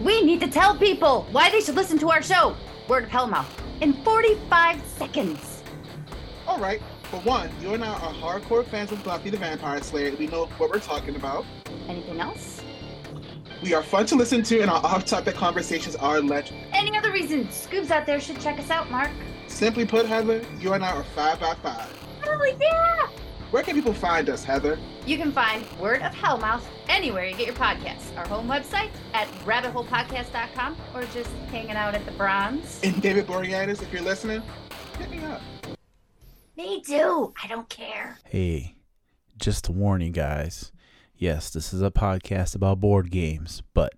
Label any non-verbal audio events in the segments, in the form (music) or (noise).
We need to tell people why they should listen to our show, Word of Hellmouth, in 45 seconds. All right. For one, you and I are hardcore fans of Buffy the Vampire Slayer. We know what we're talking about. Anything else? We are fun to listen to, and our off-topic conversations are legend. Any other reason Scoobs out there should check us out, Mark? Simply put, Heather, you and I are five by five. Oh, yeah! Where can people find us, Heather? You can find Word of Hellmouth anywhere you get your podcasts. Our home website at rabbitholepodcast.com or just hanging out at the Bronze. And David Boreanaz, if you're listening, hit me up. Me too. I don't care. Hey, just to warn you guys yes, this is a podcast about board games, but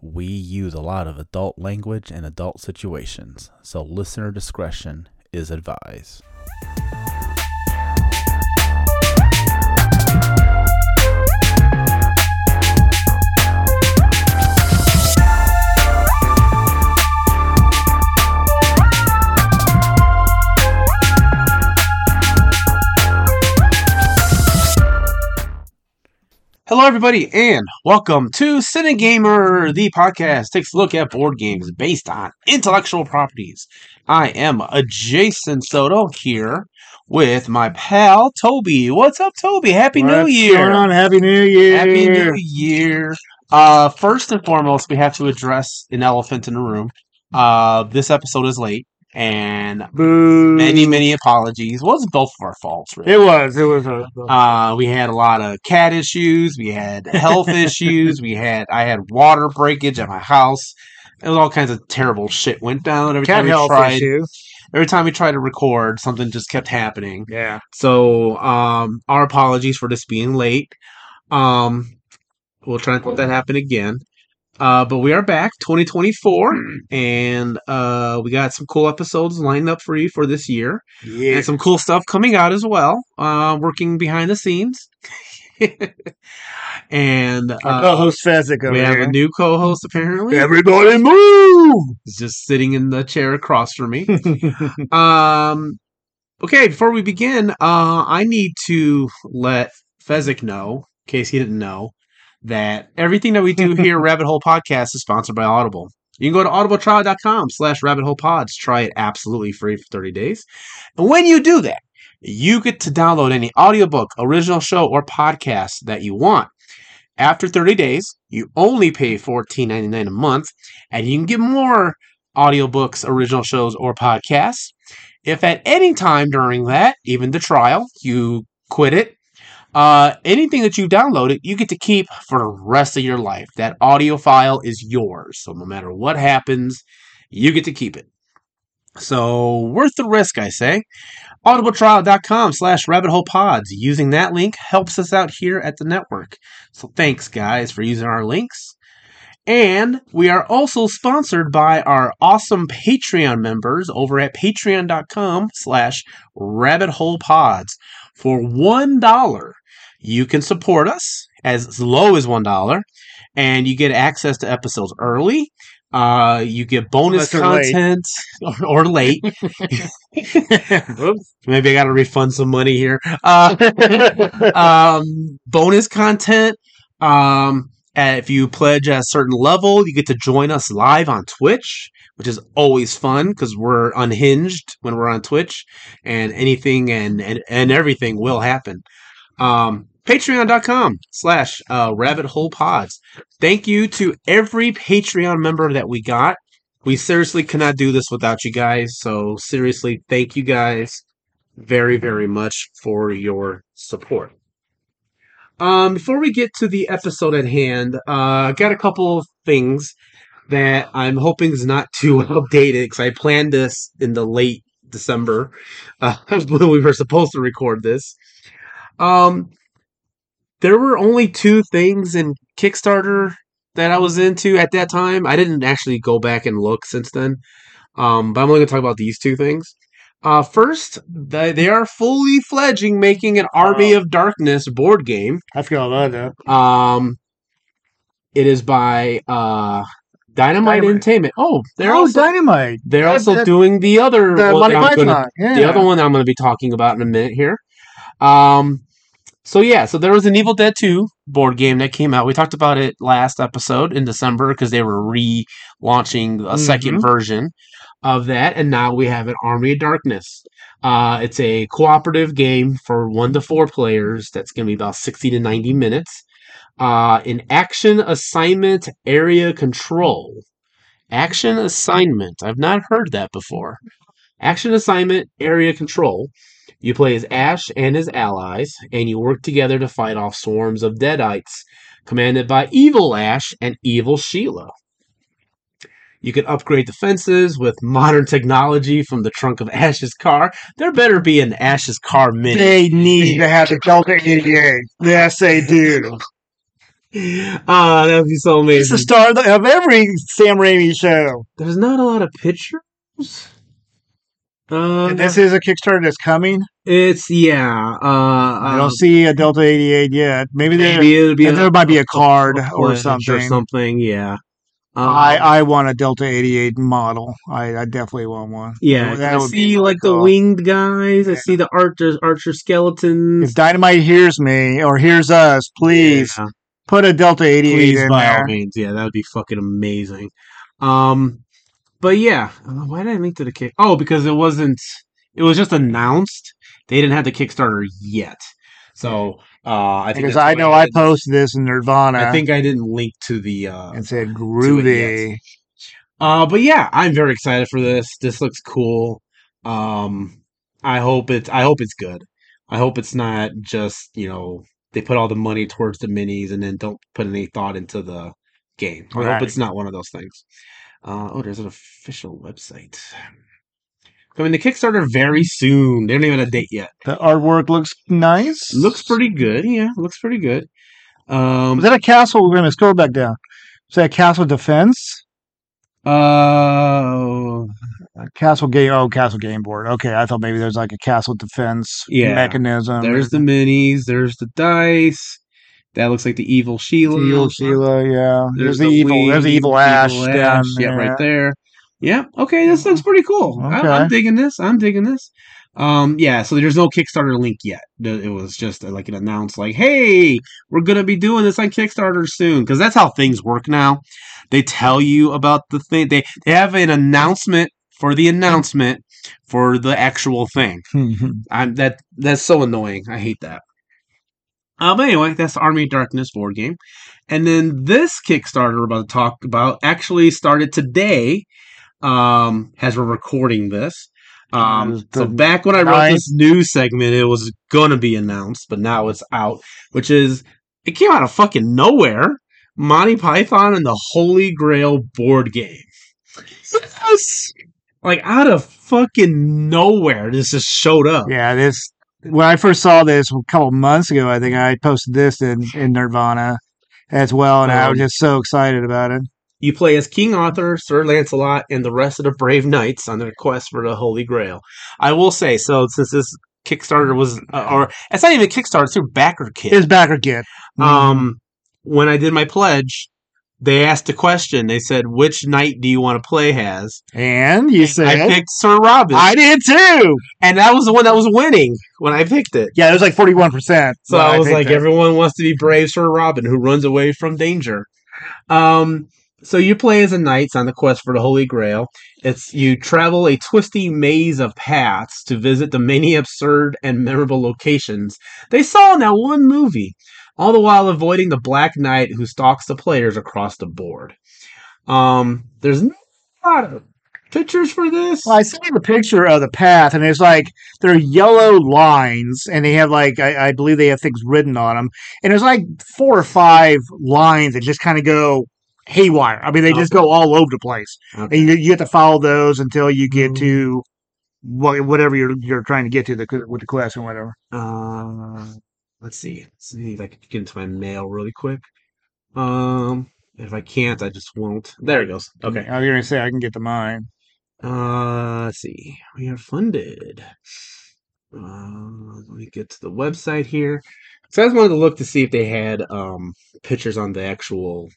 we use a lot of adult language and adult situations, so listener discretion is advised. Hello, everybody, and welcome to Cinegamer, the podcast takes a look at board games based on intellectual properties. I am a Jason Soto here with my pal Toby. What's up, Toby? Happy New What's Year! going on? Happy New Year! Happy New Year! Uh, first and foremost, we have to address an elephant in the room. Uh, this episode is late, and Boo! many, many apologies. Well, it's both of our faults, really. It was. It was a. Uh, we had a lot of cat issues. We had health (laughs) issues. We had I had water breakage at my house. It was all kinds of terrible shit went down every cat time we health tried. issue. Every time we tried to record, something just kept happening. Yeah. So, um, our apologies for this being late. Um, we'll try not to let that happen again. Uh, but we are back, 2024, and uh, we got some cool episodes lined up for you for this year Yeah. and some cool stuff coming out as well. Uh, working behind the scenes, (laughs) and Our uh, co-host Fezzik over we have a new co-host. Apparently, Everybody move! he's just sitting in the chair across from me. (laughs) um, okay, before we begin, uh, I need to let Fezzik know, in case he didn't know, that everything that we do (laughs) here, at Rabbit Hole Podcast, is sponsored by Audible. You can go to audibletrial.com slash rabbit hole pods. Try it absolutely free for 30 days. And when you do that, you get to download any audiobook, original show, or podcast that you want. After 30 days, you only pay $14.99 a month, and you can get more audiobooks, original shows, or podcasts. If at any time during that, even the trial, you quit it, uh, anything that you downloaded, you get to keep for the rest of your life. That audio file is yours. So no matter what happens, you get to keep it. So worth the risk, I say. Audibletrial.com slash rabbit hole pods. Using that link helps us out here at the network. So thanks, guys, for using our links. And we are also sponsored by our awesome Patreon members over at patreon.com slash rabbit hole pods. For one dollar, you can support us as low as one dollar, and you get access to episodes early. Uh, you get bonus they're late. content or, or late. (laughs) Maybe I got to refund some money here. Uh, (laughs) um, bonus content. Um, if you pledge at a certain level, you get to join us live on Twitch, which is always fun because we're unhinged when we're on Twitch, and anything and and, and everything will happen. Um, Patreon.com slash uh, Rabbit Hole Pods. Thank you to every Patreon member that we got. We seriously cannot do this without you guys. So seriously, thank you guys very, very much for your support. Um, before we get to the episode at hand, uh, I got a couple of things that I'm hoping is not too (laughs) outdated because I planned this in the late December (laughs) uh, (laughs) when we were supposed to record this. Um, there were only two things in Kickstarter that I was into at that time. I didn't actually go back and look since then. Um, but I'm only going to talk about these two things. Uh, first, they, they are fully fledging making an Army Wow. of Darkness board game. I forgot about that. Um, it is by uh, Dynamite, Dynamite. Entertainment. Oh, they're oh, also dynamite. they're That- also that- doing the other The gonna- Yeah. the other one I'm going to be talking about in a minute here. Um, so yeah, so there was an Evil Dead 2 board game that came out. We talked about it last episode in December because they were relaunching a second Mhm. version of that, and now we have an Army of Darkness. Uh, it's a cooperative game for one to four players. That's going to be about sixty to ninety minutes. Uh, an action assignment area control. Action assignment. I've not heard that before. Action assignment area control. You play as Ash and his allies, and you work together to fight off swarms of Deadites, commanded by Evil Ash and Evil Sheila. You can upgrade defenses with modern technology from the trunk of Ash's car. There better be an Ash's car mini. They need to have (laughs) the Delta 88. Yes, they do. Ah, that would be so mean. It's the star of every Sam Raimi show. There's not a lot of pictures. Uh, And this is a Kickstarter that's coming. it's yeah. Uh, I um, don't see a Delta 88 yet. Maybe there, maybe it'll be there might be a card a or something. or something. Yeah. Um, I, I want a Delta 88 model. I, I definitely want one. yeah. that I see like the winged guys. I see the archer archer skeletons. If Dynamite hears me or hears us, please Yeah. put a Delta 88 please in by all means yeah that would be fucking amazing um but yeah uh, why did i link to the kick? Oh because it wasn't it was just announced. They didn't have the kickstarter yet. So uh i think Because I know I didn't- posted this in Nirvana. I think i didn't link to the uh and said groovy. uh but yeah i'm very excited for this. This looks cool. Um i hope it's i hope it's good. I hope it's not just you know they put all the money towards the minis and then don't put any thought into the game. I Right. hope it's not one of those things uh oh there's an official website coming to kickstarter very soon they don't even have a date yet The artwork looks nice. looks pretty good yeah looks pretty good um Was that a castle? We're going to scroll back down. Is that a castle defense? uh castle game. Oh, castle game board. Okay, I thought maybe there's like a castle defense Yeah. mechanism. There's the minis. There's the dice. That looks like the evil Sheila. evil Sheila. Yeah, there's, the, the evil. There's the evil Ash evil down Ash, Yeah, right there. Yeah. Okay, this looks pretty cool. I, Okay. I'm digging this. I'm digging this. Um, yeah. So there's no Kickstarter link yet. It was just uh, like an announce, like, "Hey, we're gonna be doing this on Kickstarter soon," because that's how things work now. They tell you about the thing. They they have an announcement for the announcement for the actual thing. (laughs) I'm that that's so annoying. I hate that. Uh, but anyway, that's the Army of Darkness board game. And then this Kickstarter we're about to talk about actually started today, um, as we're recording this. Um, so back when I wrote this news segment, it was gonna be announced, but now it's out, which is it came out of fucking nowhere. Monty Python and the Holy Grail board game. Like out of fucking nowhere, this just showed up. yeah, this. When I first saw this a couple months ago, I think I posted this in, in Nirvana as well, and I was Um, just so excited about it. You play as King Arthur, Sir Lancelot, and the rest of the brave knights on their quest for the Holy Grail. I will say, so since this Kickstarter was, uh, or it's not even Kickstarter, it's through Backer Kit. His backer kit. Um, when I did my pledge, they asked a question. They said, "Which knight do you want to play as?" and you said I picked Sir Robin, I did too. and that was the one that was winning when I picked it. Yeah, it was like forty one percent. So I was like, everyone wants to be brave Sir Robin who runs away from danger. Um, so you play as a knight on the quest for the Holy Grail. It's you travel a twisty maze of paths to visit the many absurd and memorable locations they saw in that one movie, all the while avoiding the Black Knight who stalks the players across the board. Um, there's not a lot of pictures for this. Well, I see the picture of the path, and it's like they're yellow lines, and they have like I, I believe they have things written on them, and there's like four or five lines that just kind of go haywire. I mean, they just go all over the place, Okay. and you, you have to follow those until you get Mm. to whatever you're you're trying to get to the with the quest and whatever. Uh, let's see. Let's see if I can get into my mail really quick. Um, if I can't, I just won't. There it goes. Okay. I was gonna say I can get to mine. Uh, let's see. We are funded. Uh, let me get to the website here. So I just wanted to look to see if they had um pictures on the actual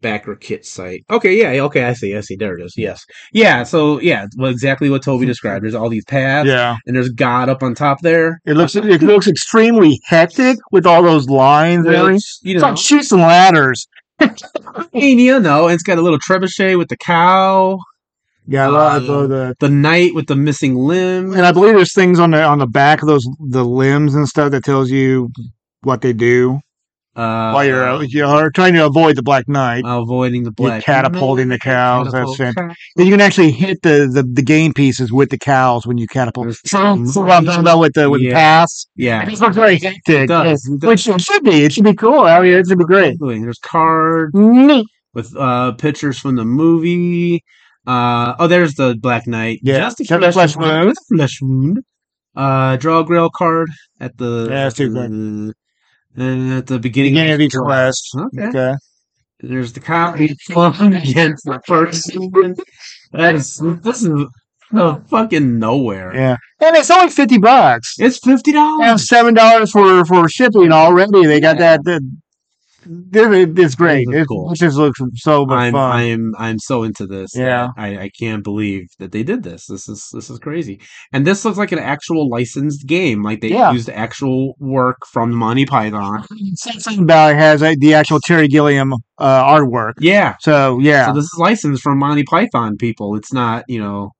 backer kit site. Okay, yeah, okay, I see, I see. There it is. Yes, yeah. So yeah, well, exactly what Toby described. There's all these paths, Yeah. and there's God up on top there. It looks it looks extremely hectic with all those lines and everything. Which, you It's know, like Chutes and Ladders. (laughs) I mean, you know, it's got a little trebuchet with the cow, Yeah, I love Uh, the the knight with the missing limb. and I believe there's things on the on the back of those the limbs and stuff that tells you what they do Uh, while you're uh, you're trying to avoid the Black Knight. avoiding the You're catapulting the cows. That's Catapult fantastic. And you can actually hit the, the, the game pieces with the cows when you catapult. There's- So, so what I'm talking about with the with Yeah. pass. Yeah, It looks very hectic. It does. It does. Which it should be. It should be cool. I mean, it should be great. There's cards Neat. with uh pictures from the movie. Uh oh, there's the Black Knight. Yeah, just a just a flesh, flesh wound. wound. Flesh wound. Uh, draw a grail card at the Yeah, that's too uh, uh, at the beginning, Beginning of each quest. Okay. Okay. There's the copy flung (laughs) against the person. That's this is uh, fucking nowhere. Yeah. And it's only fifty bucks. It's fifty dollars. And seven dollars for for shipping already. They got Yeah. that. that it's great. This is It, cool. it just looks so much I'm fun. I'm I'm so into this. Yeah. I, I can't believe that they did this. This is this is crazy. And this looks like an actual licensed game. Like they Yeah. used actual work from Monty Python. Something about it has uh, the actual Terry Gilliam uh, artwork. Yeah. So yeah, So this is licensed from Monty Python people. It's not, you know,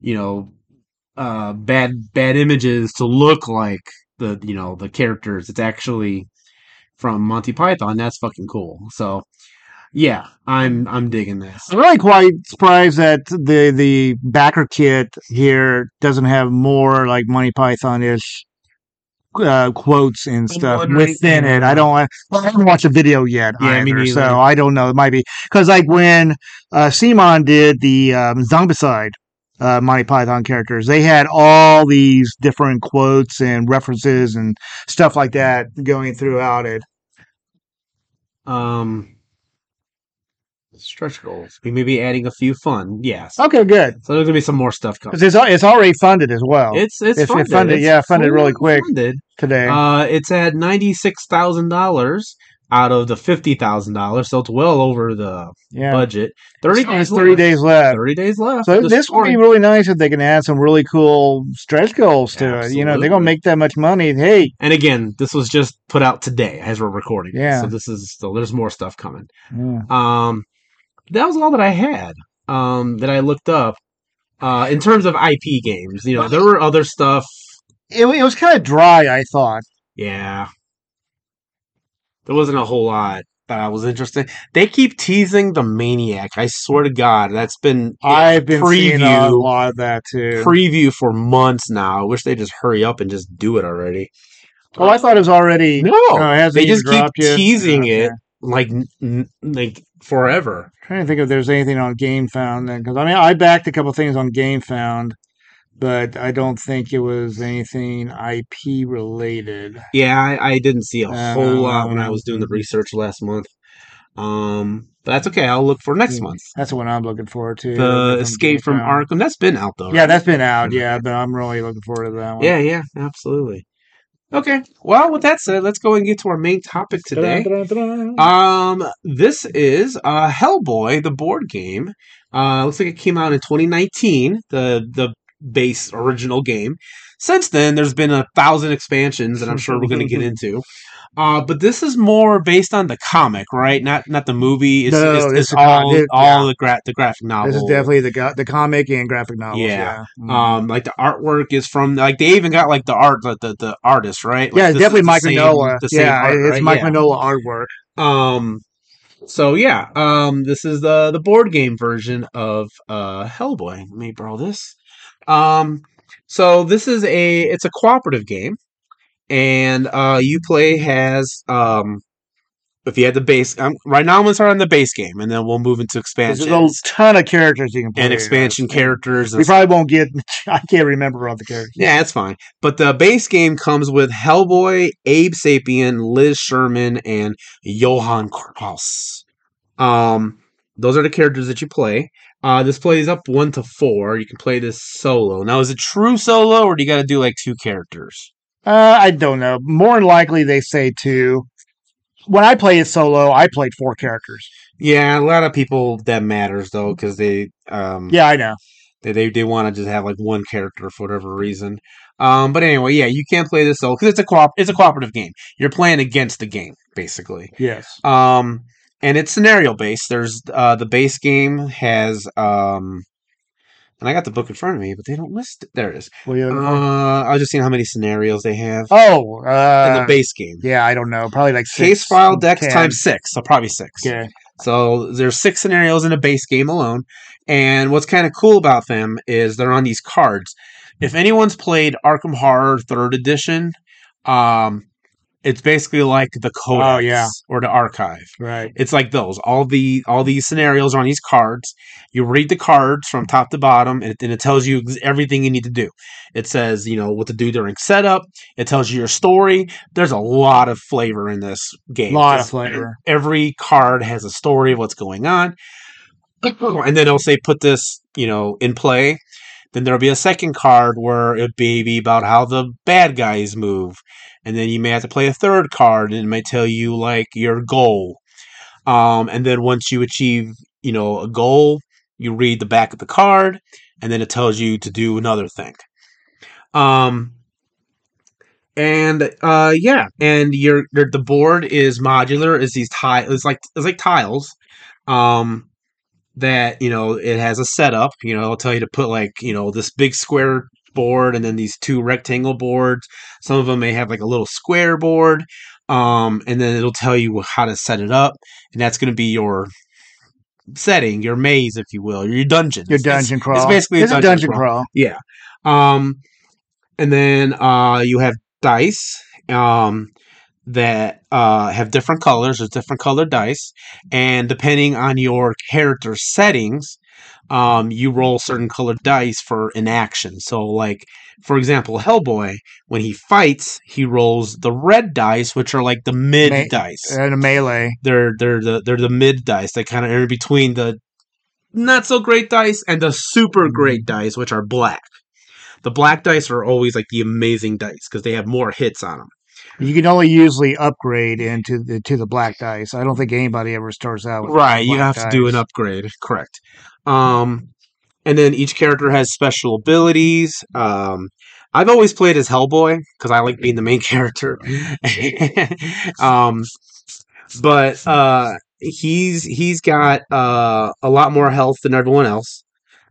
you know, uh bad bad images to look like the you know the characters. It's actually from Monty Python. That's fucking cool. So yeah, I'm I'm digging this. I'm really quite surprised that the the backer kit here doesn't have more like Monty Python ish uh, quotes and stuff within it. I don't. I haven't watched a video yet. Yeah, me either, neither. So I don't know. It might be because like when uh, Simon did the um, Zombicide. Uh, Monty Python characters. They had all these different quotes and references and stuff like that going throughout it. Um, stretch goals. We may be adding a few fun. Yes. Okay, good. So there's gonna be some more stuff coming. It's it's already funded as well It's it's It's- funded. funded- It's yeah, funded really quick. Funded. today. Uh, it's at ninety six thousand dollars out of the fifty thousand dollars, so it's well over the yeah, budget. Thirty It's days. thirty left. days left. Thirty days left. So this would be really nice if they can add some really cool stretch goals to it. You know, they're Absolutely. gonna make that much money. Hey, And again, this was just put out today as we're recording. Yeah. So this is so there's more stuff coming. yeah. Um, that was all that I had. Um, that I looked up. Uh, in terms of IP games, you know, there were other stuff. it, it was kind of dry. I thought. Yeah, there wasn't a whole lot that I was interested. They keep teasing the Maniac. I swear to God, that's been I've been seeing a lot of that too. preview for months now. I wish they just hurry up and just do it already. oh, I thought it was already. No, uh, no, they just keep yet. teasing it like like forever. trying to think if there's anything on GameFound then, because I mean, I backed a couple things on GameFound, but I don't think it was anything IP related. Yeah, I, I didn't see a Uh, whole lot when I was doing the research last month. Um, but that's okay. I'll look for next month. That's what I'm looking forward to. The Escape from GameFound. Arkham. That's been out though. Yeah, right? that's been out. Yeah, but I'm really looking forward to that one. yeah, yeah, absolutely. Okay. Well, with that said, let's go and get to our main topic today. Um, this is uh Hellboy, the board game. Uh, looks like it came out in 2019. The the base original game. Since then, there's been a thousand expansions that I'm sure we're going to get (laughs) into. Uh, but this is more based on the comic, right? Not not the movie. It's, No, it's, this it's con- all all yeah. the gra- the graphic novel. This is definitely the go- the comic and graphic novel. Yeah. Yeah, Mhm. um like the artwork is from like they even got like the art the the, the artist right Like, yeah, it's definitely Mike same- Mignola. the same Yeah, art, it's right? Mike Yeah. Mignola artwork. Um, so yeah, um, this is the the board game version of uh Hellboy. Let me borrow this. Um, so this is a it's a cooperative game, and uh, you play has um. If you had the base, um, right now I'm gonna start on the base game, and then we'll move into expansion. There's a ton of characters you can play. and expansion characters. And We probably won't get. (laughs) I can't remember all the characters. Yeah, that's fine. But the base game comes with Hellboy, Abe Sapien, Liz Sherman, and Johann Kraus. Um, those are the characters that you play. Uh, this plays up one to four. You can play this solo. Now, is it true solo, or do you got to do like two characters? Uh, I don't know. More than likely, they say two. when I played solo, I played four characters. Yeah, a lot of people that matters though because they um Yeah, I know. they they, they want to just have like one character for whatever reason. Um, but anyway, yeah, you can't play this solo because it's a co it's a cooperative game. You're playing against the game basically. Yes. Um, and it's scenario based. There's uh the base game has um, and I got the book in front of me, but they don't list it. There it is. Well, yeah. Uh, I was just seeing how many scenarios they have oh, in uh, the base game. yeah, I don't know. Probably like Case file decks 10. times six, so probably six. Okay. So there's six scenarios in a base game alone. And what's kind of cool about them is they're on these cards. If anyone's played Arkham Horror Third Edition, um, it's basically like the codex Oh, yeah. or the archive. Right. It's like those. All the all these scenarios are on these cards. You read the cards from top to bottom, and it, and it tells you everything you need to do. It says you know what to do during setup. It tells you your story. There's a lot of flavor in this game. Lot of flavor. Every card has a story of what's going on, (clears throat) and then it'll say put this you know in play. Then there'll be a second card where it may be about how the bad guys move. And then you may have to play a third card and it might tell you like your goal. Um, and then once you achieve, you know, a goal, you read the back of the card and then it tells you to do another thing. Um, and uh, yeah, and your, your the board is modular. Is these tiles? It's like it's like tiles. Um, that you know it has a setup. You know, it'll tell you to put like you know this big square board and then these two rectangle boards. Some of them may have like a little square board. Um, and then it'll tell you how to set it up, and that's going to be your setting, your maze, if you will, your dungeon. Your It's- it's- dungeon crawl. It's basically it's a dungeon, crawl. crawl. Yeah. Um, and then uh, you have dice um, that uh, have different colors. There's different colored dice, and depending on your character settings, um, you roll certain colored dice for an action. So, like for example, Hellboy when he fights, he rolls the red dice, which are like the mid Ma- dice. And a melee. They're they're the they're the mid dice. They kind of are in between the not so great dice and the super great dice, which are black. The black dice are always like the amazing dice because they have more hits on them. You can only usually upgrade into the to the black dice. I don't think anybody ever starts out with Right, you have to do an upgrade. Correct. Um, and then each character has special abilities. Um, I've always played as Hellboy because I like being the main (laughs) character. (laughs) um, but uh, he's he's got uh, a lot more health than everyone else,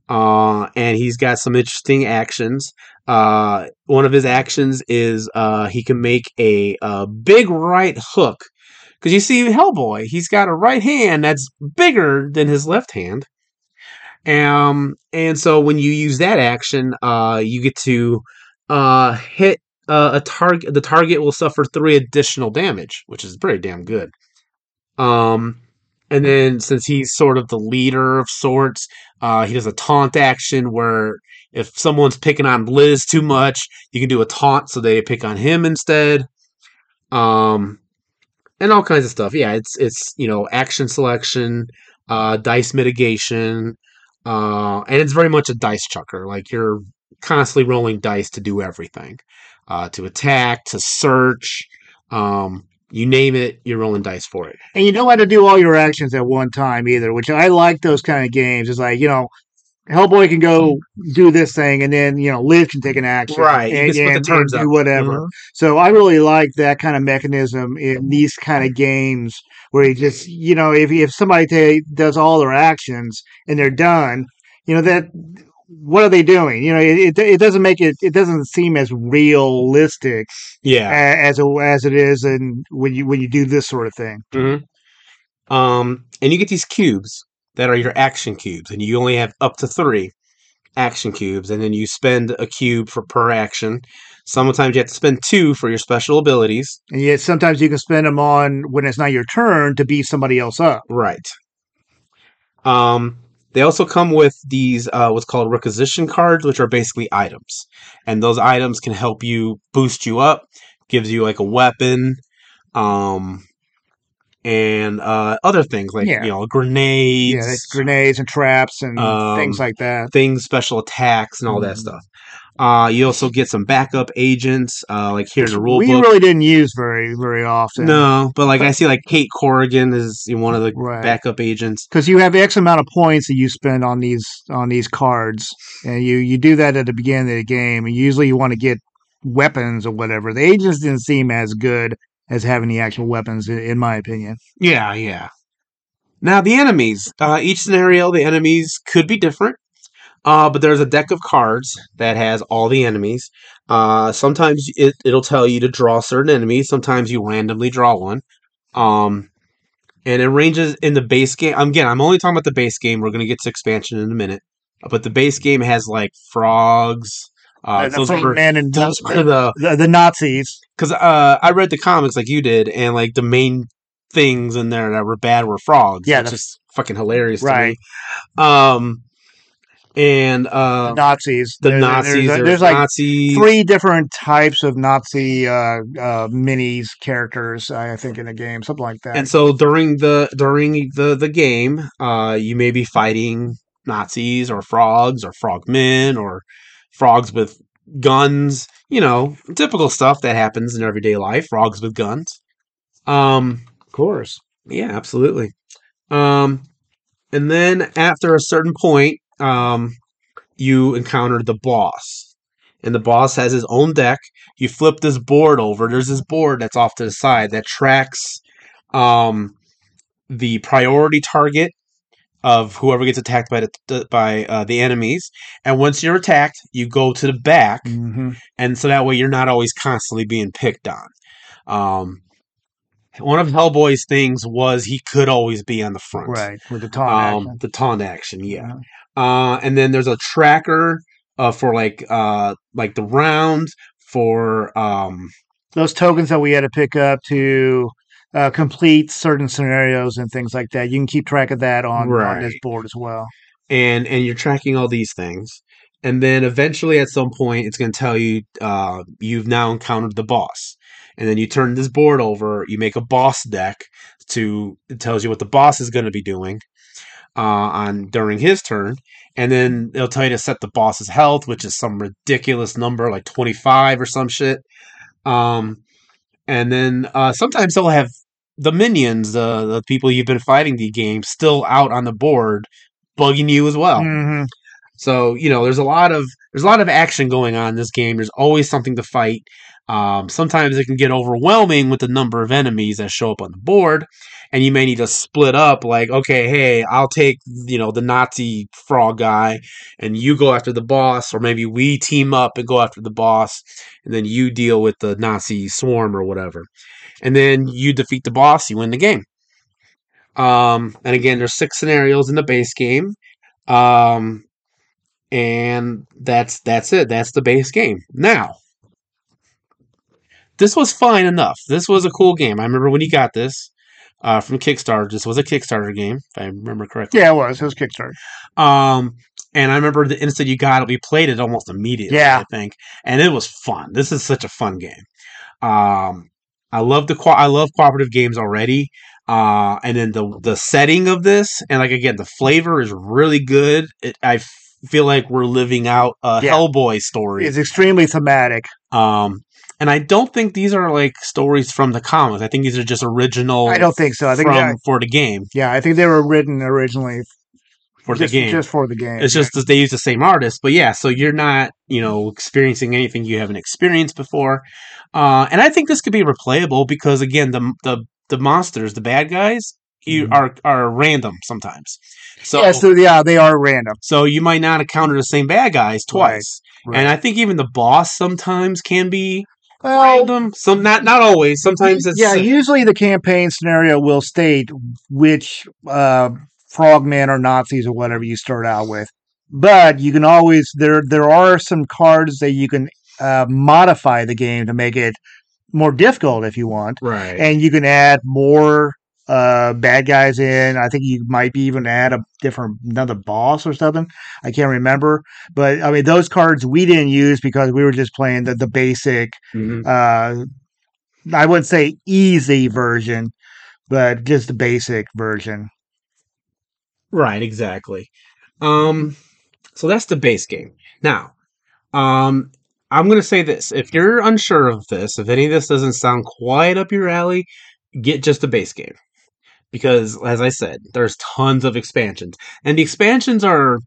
uh, and he's got some interesting actions. Uh, one of his actions is uh, he can make a, a big right hook because you see, Hellboy, he's got a right hand that's bigger than his left hand. Um, and so when you use that action, uh, you get to uh, hit uh, a target. The target will suffer three additional damage, which is pretty damn good. Um, and then since he's sort of the leader of sorts, uh, he does a taunt action where if someone's picking on Liz too much, you can do a taunt so they pick on him instead. Um, and all kinds of stuff. Yeah, it's it's you know action selection, uh, dice mitigation, uh, and it's very much a dice chucker. Like you're constantly rolling dice to do everything, uh, to attack, to search, um, you name it, you're rolling dice for it. And you don't have to do all your actions at one time either, which I like those kind of games. It's like, you know, Hellboy can go do this thing and then, you know, Liv can take an action. Right, you And, can split the and- and do whatever. Mhm. So I really like that kind of mechanism in these kind of games where you just, you know, if if somebody ta does all their actions and they're done, you know that what are they doing? You know, it it, it doesn't make it it doesn't seem as realistic Yeah. a- as it, as it is and when you when you do this sort of thing. Mm-hmm. Um, and you get these cubes that are your action cubes, and you only have up to three action cubes, and then you spend a cube for per action. Sometimes you have to spend two for your special abilities. And yet sometimes you can spend them on when it's not your turn to beat somebody else up. Right. Um, they also come with these uh, what's called requisition cards, which are basically items, and those items can help you boost you up, gives you like a weapon, um, and uh, other things like Yeah. you know grenades, Yeah, grenades and traps and Um, things like that. things, special attacks, and all that Mhm. stuff. Uh, you also get some backup agents, uh, like here in the rule book. we book. really didn't use very very often. no, but like I see, like Kate Corrigan is one of the Right. backup agents. because you have X amount of points that you spend on these on these cards, and you you do that at the beginning of the game, and usually you want to get weapons or whatever. The agents didn't seem as good as having the actual weapons, in, my opinion. Yeah, yeah. Now the enemies. Uh, each scenario, the enemies could be different. Uh, but there's a deck of cards that has all the enemies. Uh, sometimes it, it'll tell you to draw certain enemies. Sometimes you randomly draw one. Um, and it ranges in the base game. Again, I'm only talking about the base game. We're going to get to expansion in a minute. But the base game has like frogs. Uh, the those were, man and those the the, the Nazis. Because uh, I read the comics like you did, and like the main things in there that were bad were frogs. Yeah, which the- is fucking hilarious, Right. To me. Um, and uh, The Nazis. the There- Nazis, There's, there's, there's like three different types of Nazi uh, uh, minis characters. I think in the game, something like that. And so during the during the the game, uh, you may be fighting Nazis or frogs or frogmen or frogs with guns. You know, typical stuff that happens in everyday life. Frogs with guns. Um, of course. Yeah, absolutely. Um, and then after a certain point, um, you encounter the boss, and the boss has his own deck. You flip this board over. There's this board that's off to the side that tracks um, the priority target of whoever gets attacked by the, by uh, the enemies. And once you're attacked, you go to the back hmm and so that way you're not always constantly being picked on. Um, one of Hellboy's things was he could always be on the front, Right with the taunt Um, action. the taunt action, yeah. Uh, and then there's a tracker uh, for like uh, like the rounds for um, those tokens that we had to pick up to uh, complete certain scenarios and things like that. You can keep track of that on, on this board as well. and and you're tracking all these things. And then eventually at some point it's going to tell you uh, you've now encountered the boss. And then you turn this board over you make a boss deck to it tells you what the boss is going to be doing uh, on during his turn. And then it'll tell you to set the boss's health which is some ridiculous number like 25 or some shit. Um, and then uh, sometimes they'll have the minions the, the people you've been fighting the game still out on the board bugging you as well hmm so you know, there's a lot of there's a lot of action going on in this game. There's always something to fight. Um, sometimes it can get overwhelming with the number of enemies that show up on the board, and you may need to split up. Like, okay, hey, I'll take you know the Nazi frog guy, and you go after the boss, or maybe we team up and go after the boss, and then you deal with the Nazi swarm or whatever, and then you defeat the boss, you win the game. Um, and again, there's six scenarios in the base game. Um, and that's that's it. That's the base game. Now, this was fine enough. This was a cool game. I remember when you got this uh, from Kickstarter. This was a Kickstarter game, if I remember correctly. Yeah, it was. It was Kickstarter. Um, and I remember the instant you got it, we played it almost immediately. Yeah. I think, and it was fun. This is such a fun game. Um, I love the co- I love cooperative games already. Uh, and then the the setting of this, and like again, the flavor is really good. It, I f- feel like we're living out a Yeah. Hellboy story. It's extremely thematic. Um, and I don't think these are like stories from the comics. I think these are just original. I don't think so. I think from for the game yeah, I think they were written originally for just, the game. just for the game. It's just that they use the same artist, but yeah. So you're not, you know, experiencing anything you haven't experienced before, uh, and I think this could be replayable because again, the the the monsters, the bad guys, you Mhm. are are random sometimes. So yeah, so yeah, they are random. so you might not encounter the same bad guys twice, Right. and I think even the boss sometimes can be Well, random. Some not not always. Sometimes it's yeah, usually the campaign scenario will state which uh, frogmen or Nazis or whatever you start out with. But you can always there there are some cards that you can uh, modify the game to make it more difficult if you want, right. and you can add more uh, bad guys in. I think you might be even add a different another boss or something. I can't remember, but I mean those cards we didn't use because we were just playing the the basic Mhm. uh I wouldn't say easy version, but just the basic version. Right, exactly. Um, so that's the base game. Now, Um, I'm gonna say this: if you're unsure of this, if any of this doesn't sound quite up your alley, get just the base game because, as I said, there's tons of expansions, and the expansions are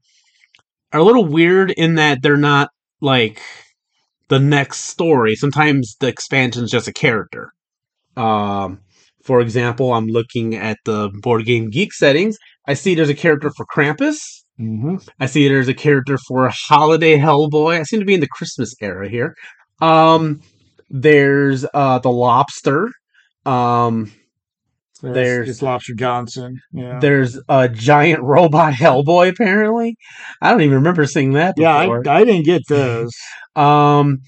are a little weird in that they're not like the next story. Sometimes the expansion's just a character. Um, for example, I'm looking at the board game geek settings. I see there's a character for Krampus. Mm-hmm. I see there's a character for Holiday Hellboy. I seem to be in the Christmas era here. Um, there's uh the Lobster. Um, There's- it's Lobster Johnson. Yeah. there's a giant (laughs) robot Hellboy. Apparently, I don't even remember seeing that. Yeah, I, I didn't get (laughs) those. Um,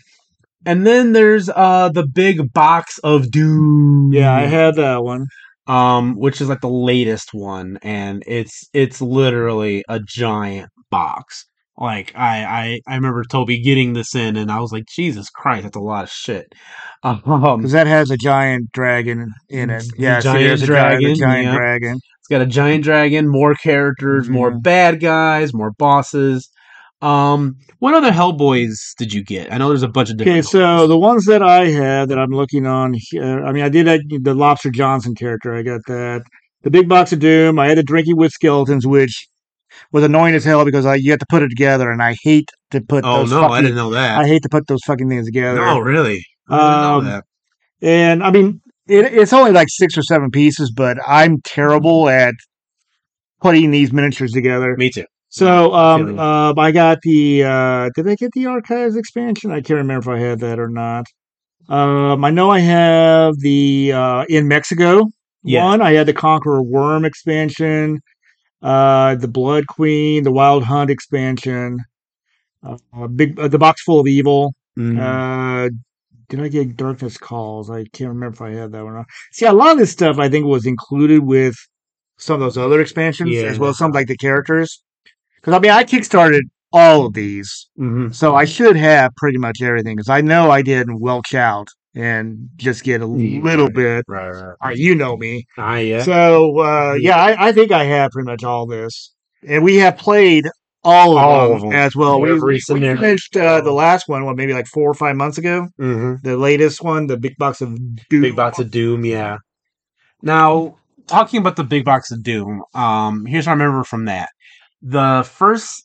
and then there's uh the big box of doom. Yeah, I had that one. um, which is like the latest one, and it's it's literally a giant box. Like I I I remember Toby getting this in, and I was like, Jesus Christ, that's a lot of shit. (laughs) Um, Because that has a giant dragon in it. Yeah, giant there's a giant, dragon, a giant yeah. dragon. It's got a giant dragon, more characters, more Mhm. bad guys, more bosses. Um, what other Hellboys did you get? I know there's a bunch of different. Okay, so the ones that I had that I'm looking on here, I mean, I did the Lobster Johnson character. I got that. The Big Box of Doom. I had the Drinking with Skeletons, which was annoying as hell because I you have to put it together, and I hate to put. oh those no, fucking, I didn't know that. I hate to put those fucking things together. no, really, I didn't Um, know that. And I mean, it, it's only like six or seven pieces, but I'm terrible at putting these miniatures together. Me too. So I um, uh, I got the. Uh, did I get the archives expansion? I can't remember if I had that or not. Um, I know I have the uh, in Mexico Yeah. one. I had the Conqueror Worm expansion, uh, the Blood Queen, the Wild Hunt expansion, uh, big uh, the box full of evil. Mhm. Uh, did I get Darkness Calls? I can't remember if I had that one or not. See, a lot of this stuff I think was included with some of those other expansions Yeah. as well as some like the characters. Because I mean, I kickstarted all of these, Mhm. so I should have pretty much everything. Because I know I didn't welch out and just get a Yeah, little right. bit. Right, right. You know me, Ah, yeah. so uh, yeah, I, I think I have pretty much all this, and we have played all of, All them, of them. as well. We, we finished uh, the last one, what maybe like four or five months ago. hmm The latest one, the big box of doom. Big Box of Doom, yeah. Now, talking about the Big Box of Doom, um, here's what I remember from that. The first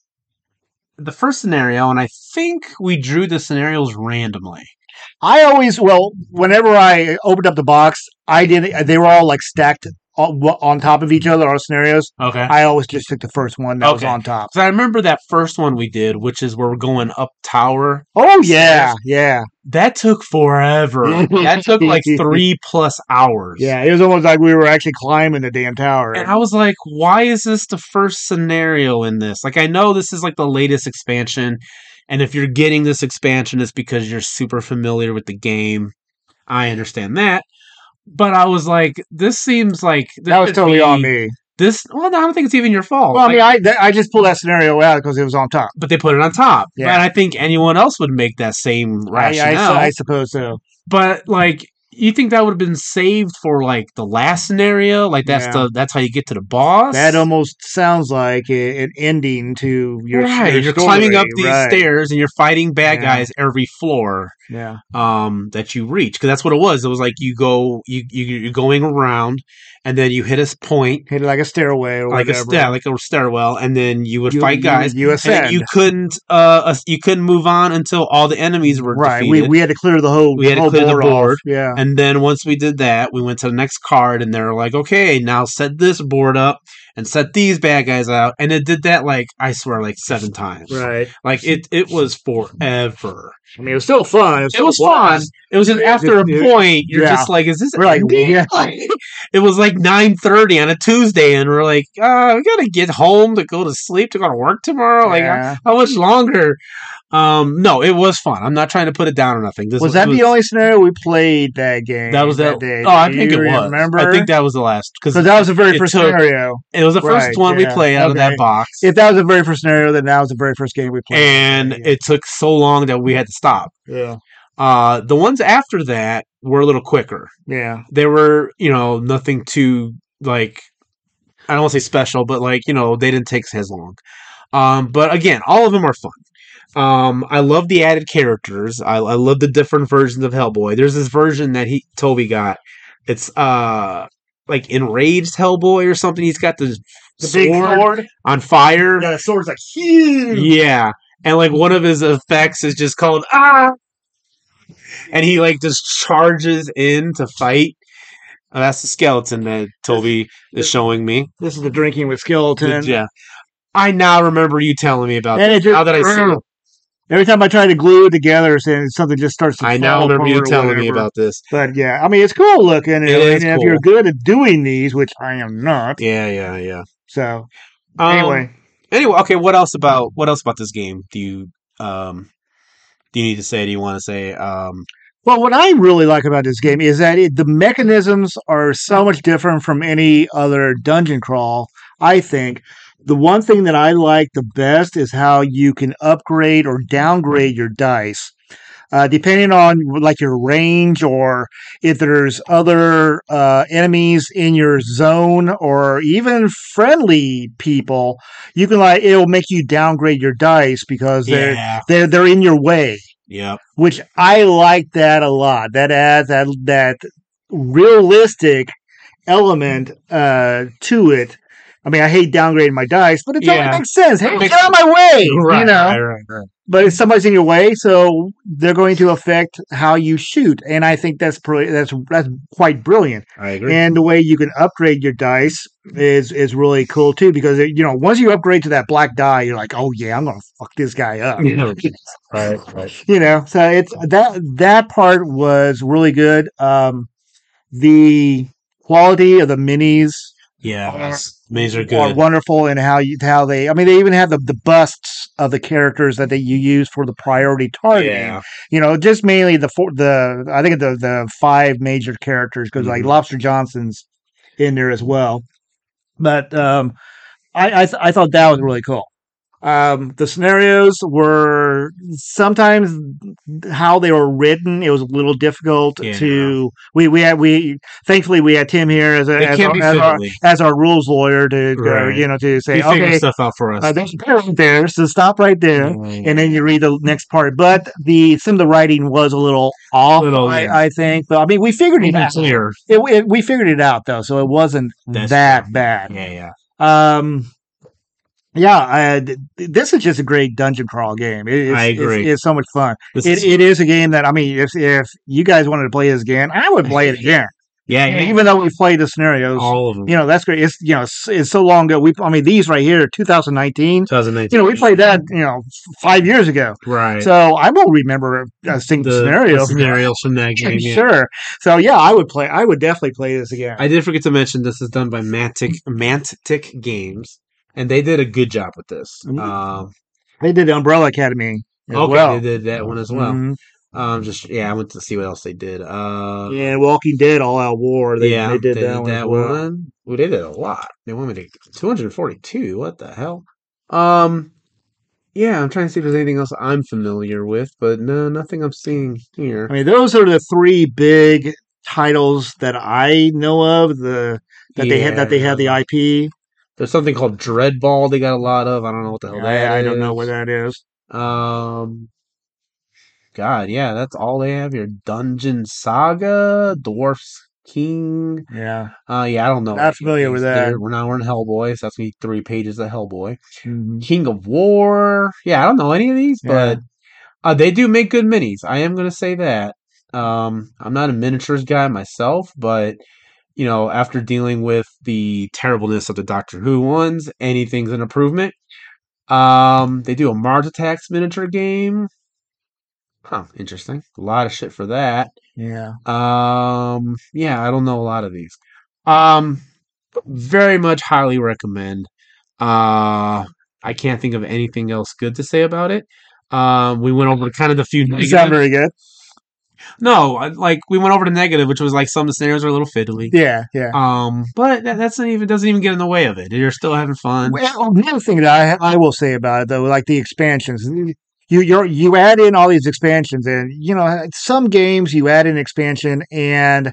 the first scenario, and I think we drew the scenarios randomly. I always, well, whenever I opened up the box, I did. They were all like stacked on, on top of each other. Our scenarios. Okay. I always just took the first one that was on top. So I remember that first one we did, which is where we're going up tower. Oh yeah, yeah, That took forever. that took like (laughs) three plus hours. yeah. It was almost like we were actually climbing the damn tower. And I was like, why is this the first scenario in this? Like, I know this is like the latest expansion. And if you're getting this expansion, it's because you're super familiar with the game. I understand that. But I was like, this seems like this that was totally be- on me. This, well, no, I don't think it's even your fault. Well, I Like, mean, I th- I just pulled that scenario out because it was on top. but they put it on top. Yeah. But I think anyone else would make that same I, I, rationale. I suppose so. but like, you think that would have been saved for like the last scenario? Like that's Yeah. the that's how you get to the boss. That almost sounds like a, an ending to your, right. your You're story, climbing up these right. stairs and you're fighting bad Yeah. guys every floor Yeah, um that you reach because that's what it was. It was like you go you, you you're going around and then you hit a point hit it like a stairway or like a yeah, like a stairwell and then you would You- fight guys You, and you couldn't uh you couldn't move on until all the enemies were right. We, defeated. we had to clear the whole. We had to whole clear the board. off. board. Yeah. And then once we did that, we went to the next card and they're like, okay, now set this board up and set these bad guys out. And it did that like I swear like seven times. Right. Like it it was forever. I mean, it was still fun. It was, It was fun. It was just after a point, you're Yeah. just like, is this We're like, yeah. (laughs) Like, it was like nine thirty on a Tuesday, and we're like, uh, we gotta get home to go to sleep to go to work tomorrow. Like, Yeah. how much longer? Um, no, it was fun. I'm not trying to put it down or nothing. This was that the only scenario we played that game? that was that? day? oh, I Do think it was. Remember? I think that was the last because that was the very first took- scenario. it was the first Right, one we played out of that box, If that was the very first scenario, then that was the very first game we played. and Yeah. it took so long that we had to stop. yeah, Uh, the ones after that were a little quicker. yeah, they were you know nothing too like i don't want to say special but like you know they didn't take as long um but again all of them are fun Um, I love the added characters. I, I love the different versions of Hellboy. There's this version that he Toby got. It's uh like enraged Hellboy or something. He's got the, The big sword. on fire. Yeah, the sword's like huge. Yeah. And like one of his effects is just called ah and he like just charges in to fight. Uh, that's the skeleton that Toby is showing me. This is the drinking with skeleton. Yeah. I now remember you telling me about And this. it just- Now that I see (clears throat) it, Every time I try to glue it together, something just starts to. I now fall remember you telling me about this. But yeah, I mean, it's cool looking. And, It and if you're good at doing these, which I am not, Yeah, yeah, yeah. so Um, anyway, Anyway, okay, what else about what else about this game do you um do you need to say? Do you want to say um Well, what I really like about this game is that it, the mechanisms are so much different from any other dungeon crawl. I think the one thing that I like the best is how you can upgrade or downgrade your dice. Uh, depending on like your range or if there's other uh, enemies in your zone or even friendly people, you can like it'll make you downgrade your dice because they're Yeah. they're they're in your way Yep. which I like that a lot. That adds that that realistic element uh, to it. I mean, I hate downgrading my dice, but it totally Yeah. makes sense. Hey, Makes get out of my way, you Right, know. right, right, right. But if somebody's in your way, so they're going to affect how you shoot, and I think that's pretty, that's that's quite brilliant. I agree. And the way you can upgrade your dice is is really cool too, because you know once you upgrade to that black die, you're like, oh yeah, I'm gonna fuck this guy up Yeah. right, right. (laughs) you know so it's that that part was really good um the quality of the minis Yeah, Are- Maze are are good. wonderful and how you how they i mean they even have the, the busts of the characters that they you use for the priority targeting Yeah, you know just mainly the four the i think the the five major characters because like Mhm. lobster johnson's in there as well but um i I, th- I thought that was really cool um the scenarios were sometimes how they were written it was a little difficult Yeah. to we we had we thankfully we had tim here as a as our, as, our, as our rules lawyer to go, Right. you know to say okay stuff out for us. uh, there's a parent there so stop right there Mm. and then you read the next part. But the some of the writing was a little off, Little, yeah. I, I think. But I mean, we figured it out. clear. It, it- we figured it out though, so it wasn't That's that true. bad. Yeah, yeah. Um, yeah, uh, I, this is just a great dungeon crawl game. It, I agree. It's, it's so much fun. This It, is, it is a game that I mean, if if you guys wanted to play this again, I would play it (laughs) again. yeah, yeah. Even though we played the scenarios, all of them. you know, that's great. It's you know, it's, it's so long ago. We, I mean, these right here, 2019. 2019. You know, we played that you know five years ago. right. So I won't remember uh, a single the, scenario. (laughs) the scenarios from that game. yeah. Sure. So yeah, I would play. I would definitely play this again. I did forget to mention this is done by Mantic Mantic Games, and they did a good job with this. Mhm. Um, they did the Umbrella Academy as okay, well. they did that one as well. Mhm. Um, just yeah, I went to see what else they did. Uh, Yeah, Walking Dead All Out War. They, yeah, they did that, one. as well. one. Ooh, they did a lot. They want me to 242. What the hell? Um, yeah, I'm trying to see if there's anything else I'm familiar with, but no, nothing I'm seeing here. I mean, those are the three big titles that I know of. The that they had that they had the IP. There's something called Dreadball. They got a lot of. I don't know what the hell that I, I don't know what that is. Um, God, yeah, that's all they have here. Dungeon Saga, Dwarfs King. Yeah. Uh, yeah, I don't know. Not familiar with that. They're- We're now we're in Hellboy, so that's me three pages of Hellboy. Mhm. King of War. Yeah, I don't know any of these, Yeah. but uh, they do make good minis. I am gonna say that. Um, I'm not a miniatures guy myself, but you know, after dealing with the terribleness of the Doctor Who ones, anything's an improvement. Um, they do a Mars Attacks miniature game. Huh, interesting. A lot of shit for that. Yeah. Um, yeah, I don't know a lot of these. Um, very much highly recommend. Uh, I can't think of anything else good to say about it. Um, we went over kind of the few sound very good. No, I- like we went over to negative, which was like some of the scenarios are a little fiddly. Yeah. Yeah. Um, but that, that's not even doesn't even get in the way of it. You're still having fun. Well, another thing that I I will say about it though, like the expansions, you you you add in all these expansions, and you know some games you add an expansion and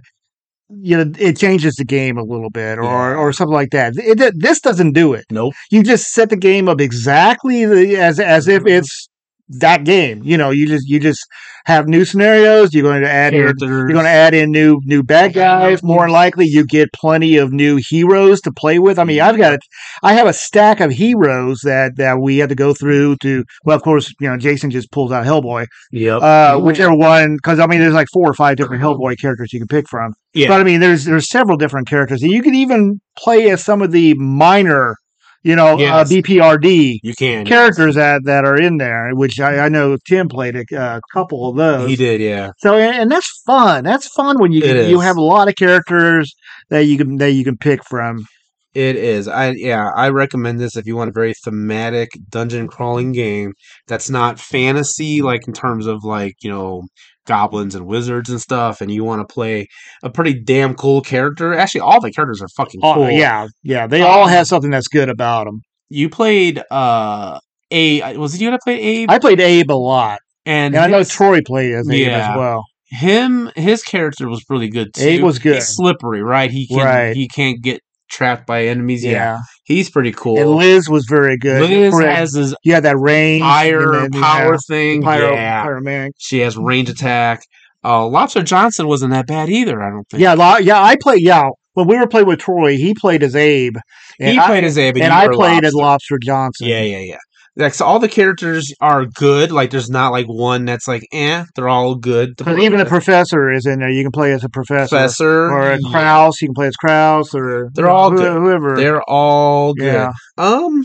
you know it changes the game a little bit, or Yeah. or something like that. It, it- this doesn't do it. Nope. You just set the game up exactly the, as as if it's that game. You know, you just you just have new scenarios. You're going to add in, you're going to add in new new bad guys. More likely, you get plenty of new heroes to play with. I mean, I've got I have a stack of heroes that that we had to go through to. Well, of course, you know, Jason just pulls out Hellboy, Yep. uh, whichever one, because I mean, there's like four or five different Hellboy characters you can pick from. yeah. But I mean, there's there's several different characters, and you can even play as some of the minor, you know, Yes. uh, BPRD you can. characters that that are in there, which I, I know Tim played a, a couple of those. He did, yeah. So and, and that's fun. That's fun when you It you have a lot of characters that you can that you can pick from. It is. I yeah, I recommend this if you want a very thematic dungeon crawling game that's not fantasy like in terms of like, you know, goblins and wizards and stuff and you want to play a pretty damn cool character. Actually, all the characters are fucking cool. yeah, yeah. They all Um, have something that's good about them. You played uh a was it you that played Abe? I played Abe a lot, and and I know Troy played as Abe Yeah. as well. him his character was really good too. Abe was good. He's slippery, right? He can Right. he can't get trapped by enemies. Yeah. Yeah. He's pretty cool. and Liz was very good. Liz For- has his had that range, fire power thing. pyro, yeah. pyromanic. She has range attack. Uh, Lobster Johnson wasn't that bad either. I don't think. Yeah, lo- yeah. I played. Yeah, when we were playing with Troy, he played as Abe, and he I, played as Abe, and you I played as Lobster. Lobster Johnson. Yeah, yeah, yeah. Like so, all the characters are good. Like there's not like one that's like eh. They're all good. Because even the professor is in there. You can play as a professor, professor or a Kraus. You can play as Kraus, or They're all who- good. Whoever. They're all good. Yeah. Um,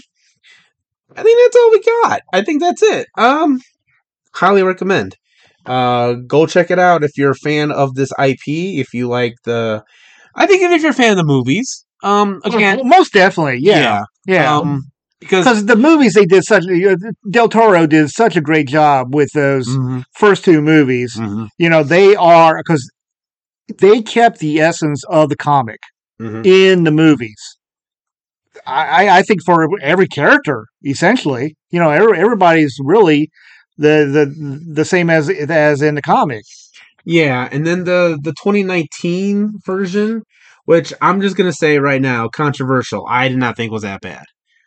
I think that's all we got. I think that's it. Um, highly recommend. Uh, go check it out if you're a fan of this IP. If you like the, I think if you're a fan of the movies. Um, again, Well, most definitely. Yeah, yeah. Um, because because the movies they did such Del Toro did such a great job with those Mhm, first two movies. mhm, You know, they are because they kept the essence of the comic mhm. in the movies. I, I- I think for every character, essentially, you know, every, everybody's really the the the same as as in the comic. Yeah, and then the the 2019 version, which I'm just gonna say right now, controversial. I did not think was that bad.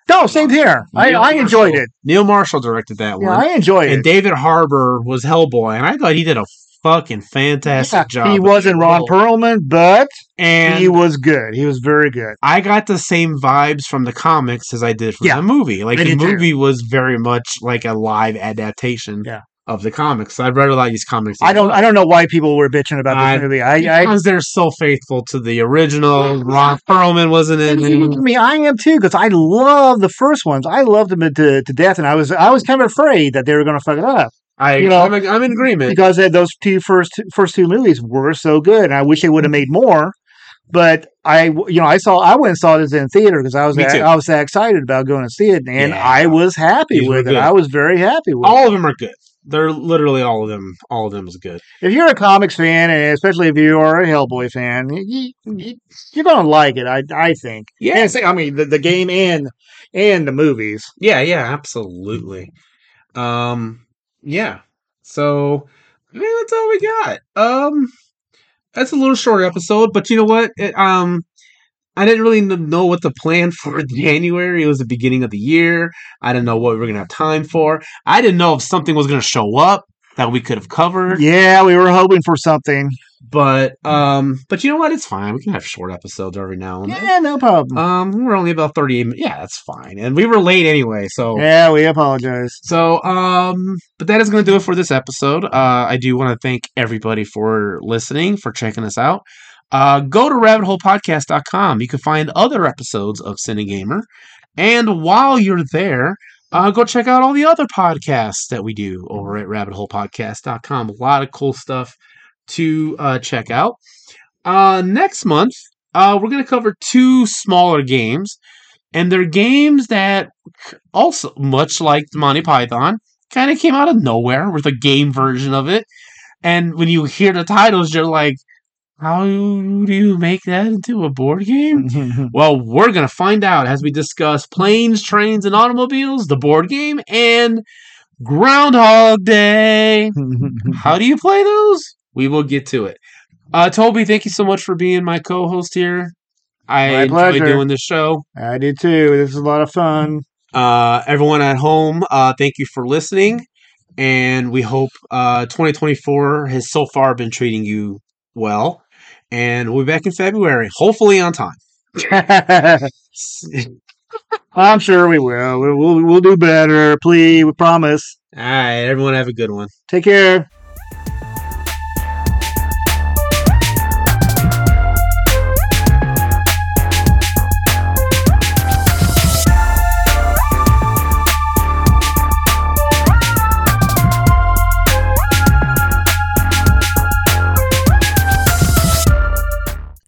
No, same here. I, I enjoyed it. Neil Marshall directed that one. Yeah. I enjoyed and it. And David Harbour was Hellboy, and I thought he did a fucking fantastic Yeah, job. he wasn't Ron. Perlman, but and he was good. He was very good. I got the same vibes from the comics as I did from Yeah, the movie. Like the did too. movie was very much like a live adaptation Yeah. Of the comics. I've read a lot of these comics. I don't. I don't know why people were bitching about this I- movie. I, I because they're so faithful to the original. Ron Perlman wasn't in I it. mean, I am too because I love the first ones. I loved them to, to death, and I was I was kind of afraid that they were going to fuck it up I, You know, I'm, I'm in agreement. because uh, those two first first two movies were so good, and I wish they would have made more. But I, you know, I saw I went and saw this in theater because I was too. I was that excited about going to see it, and Yeah. I was happy These with it. good. I was very happy with it. all it. of them are good. They're literally all of them. All of them is good. If you're a comics fan, and especially if you are a Hellboy fan, you, you, you're going to like it. I I think. Yeah. And say- I mean the, the game and and the movies. Yeah, yeah, absolutely. Um, yeah. So, I mean, that's all we got. Um, that's a little short episode, but you know what? It, um, I didn't really know what to plan (laughs) for January. It was the beginning of the year. I didn't know what we were gonna have time for. I didn't know if something was gonna show up that we could have covered. Yeah, we were hoping for something. But um, but you know what? It's fine. We can have short episodes every now and then. Yeah, no problem. Um, we're only about thirty-eight. minutes. Yeah, that's fine. And we were late anyway, so yeah, we apologize. So, um, but that is going to do it for this episode. Uh, I do want to thank everybody for listening, for checking us out. Uh, go to rabbitholepodcast.com. You can find other episodes of Cinegamer. And while you're there, uh, go check out all the other podcasts that we do over at rabbitholepodcast.com. A lot of cool stuff to uh, check out. Uh, next month, uh, we're going to cover two smaller games. And they're games that also, much like the Monty Python, kind of came out of nowhere with a game version of it. And when you hear the titles, you're like, how do you make that into a board game? (laughs) Well, we're going to find out as we discuss Planes, Trains, and Automobiles, the board game, and Groundhog Day. How do you play those? We will get to it. Uh, Toby, thank you so much for being my co host here. I My enjoy pleasure. doing this show. I did too. This is a lot of fun. Uh, everyone at home, uh, thank you for listening. and we hope uh, 2024 has so far been treating you well. And we'll be back in February, hopefully on time. (laughs) I'm sure we will. We'll, we'll, we'll do better. Please, we promise. All right, everyone have a good one. Take care.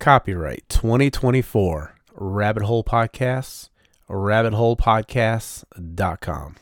Copyright 2024 Rabbit Hole Podcasts, rabbitholepodcasts.com.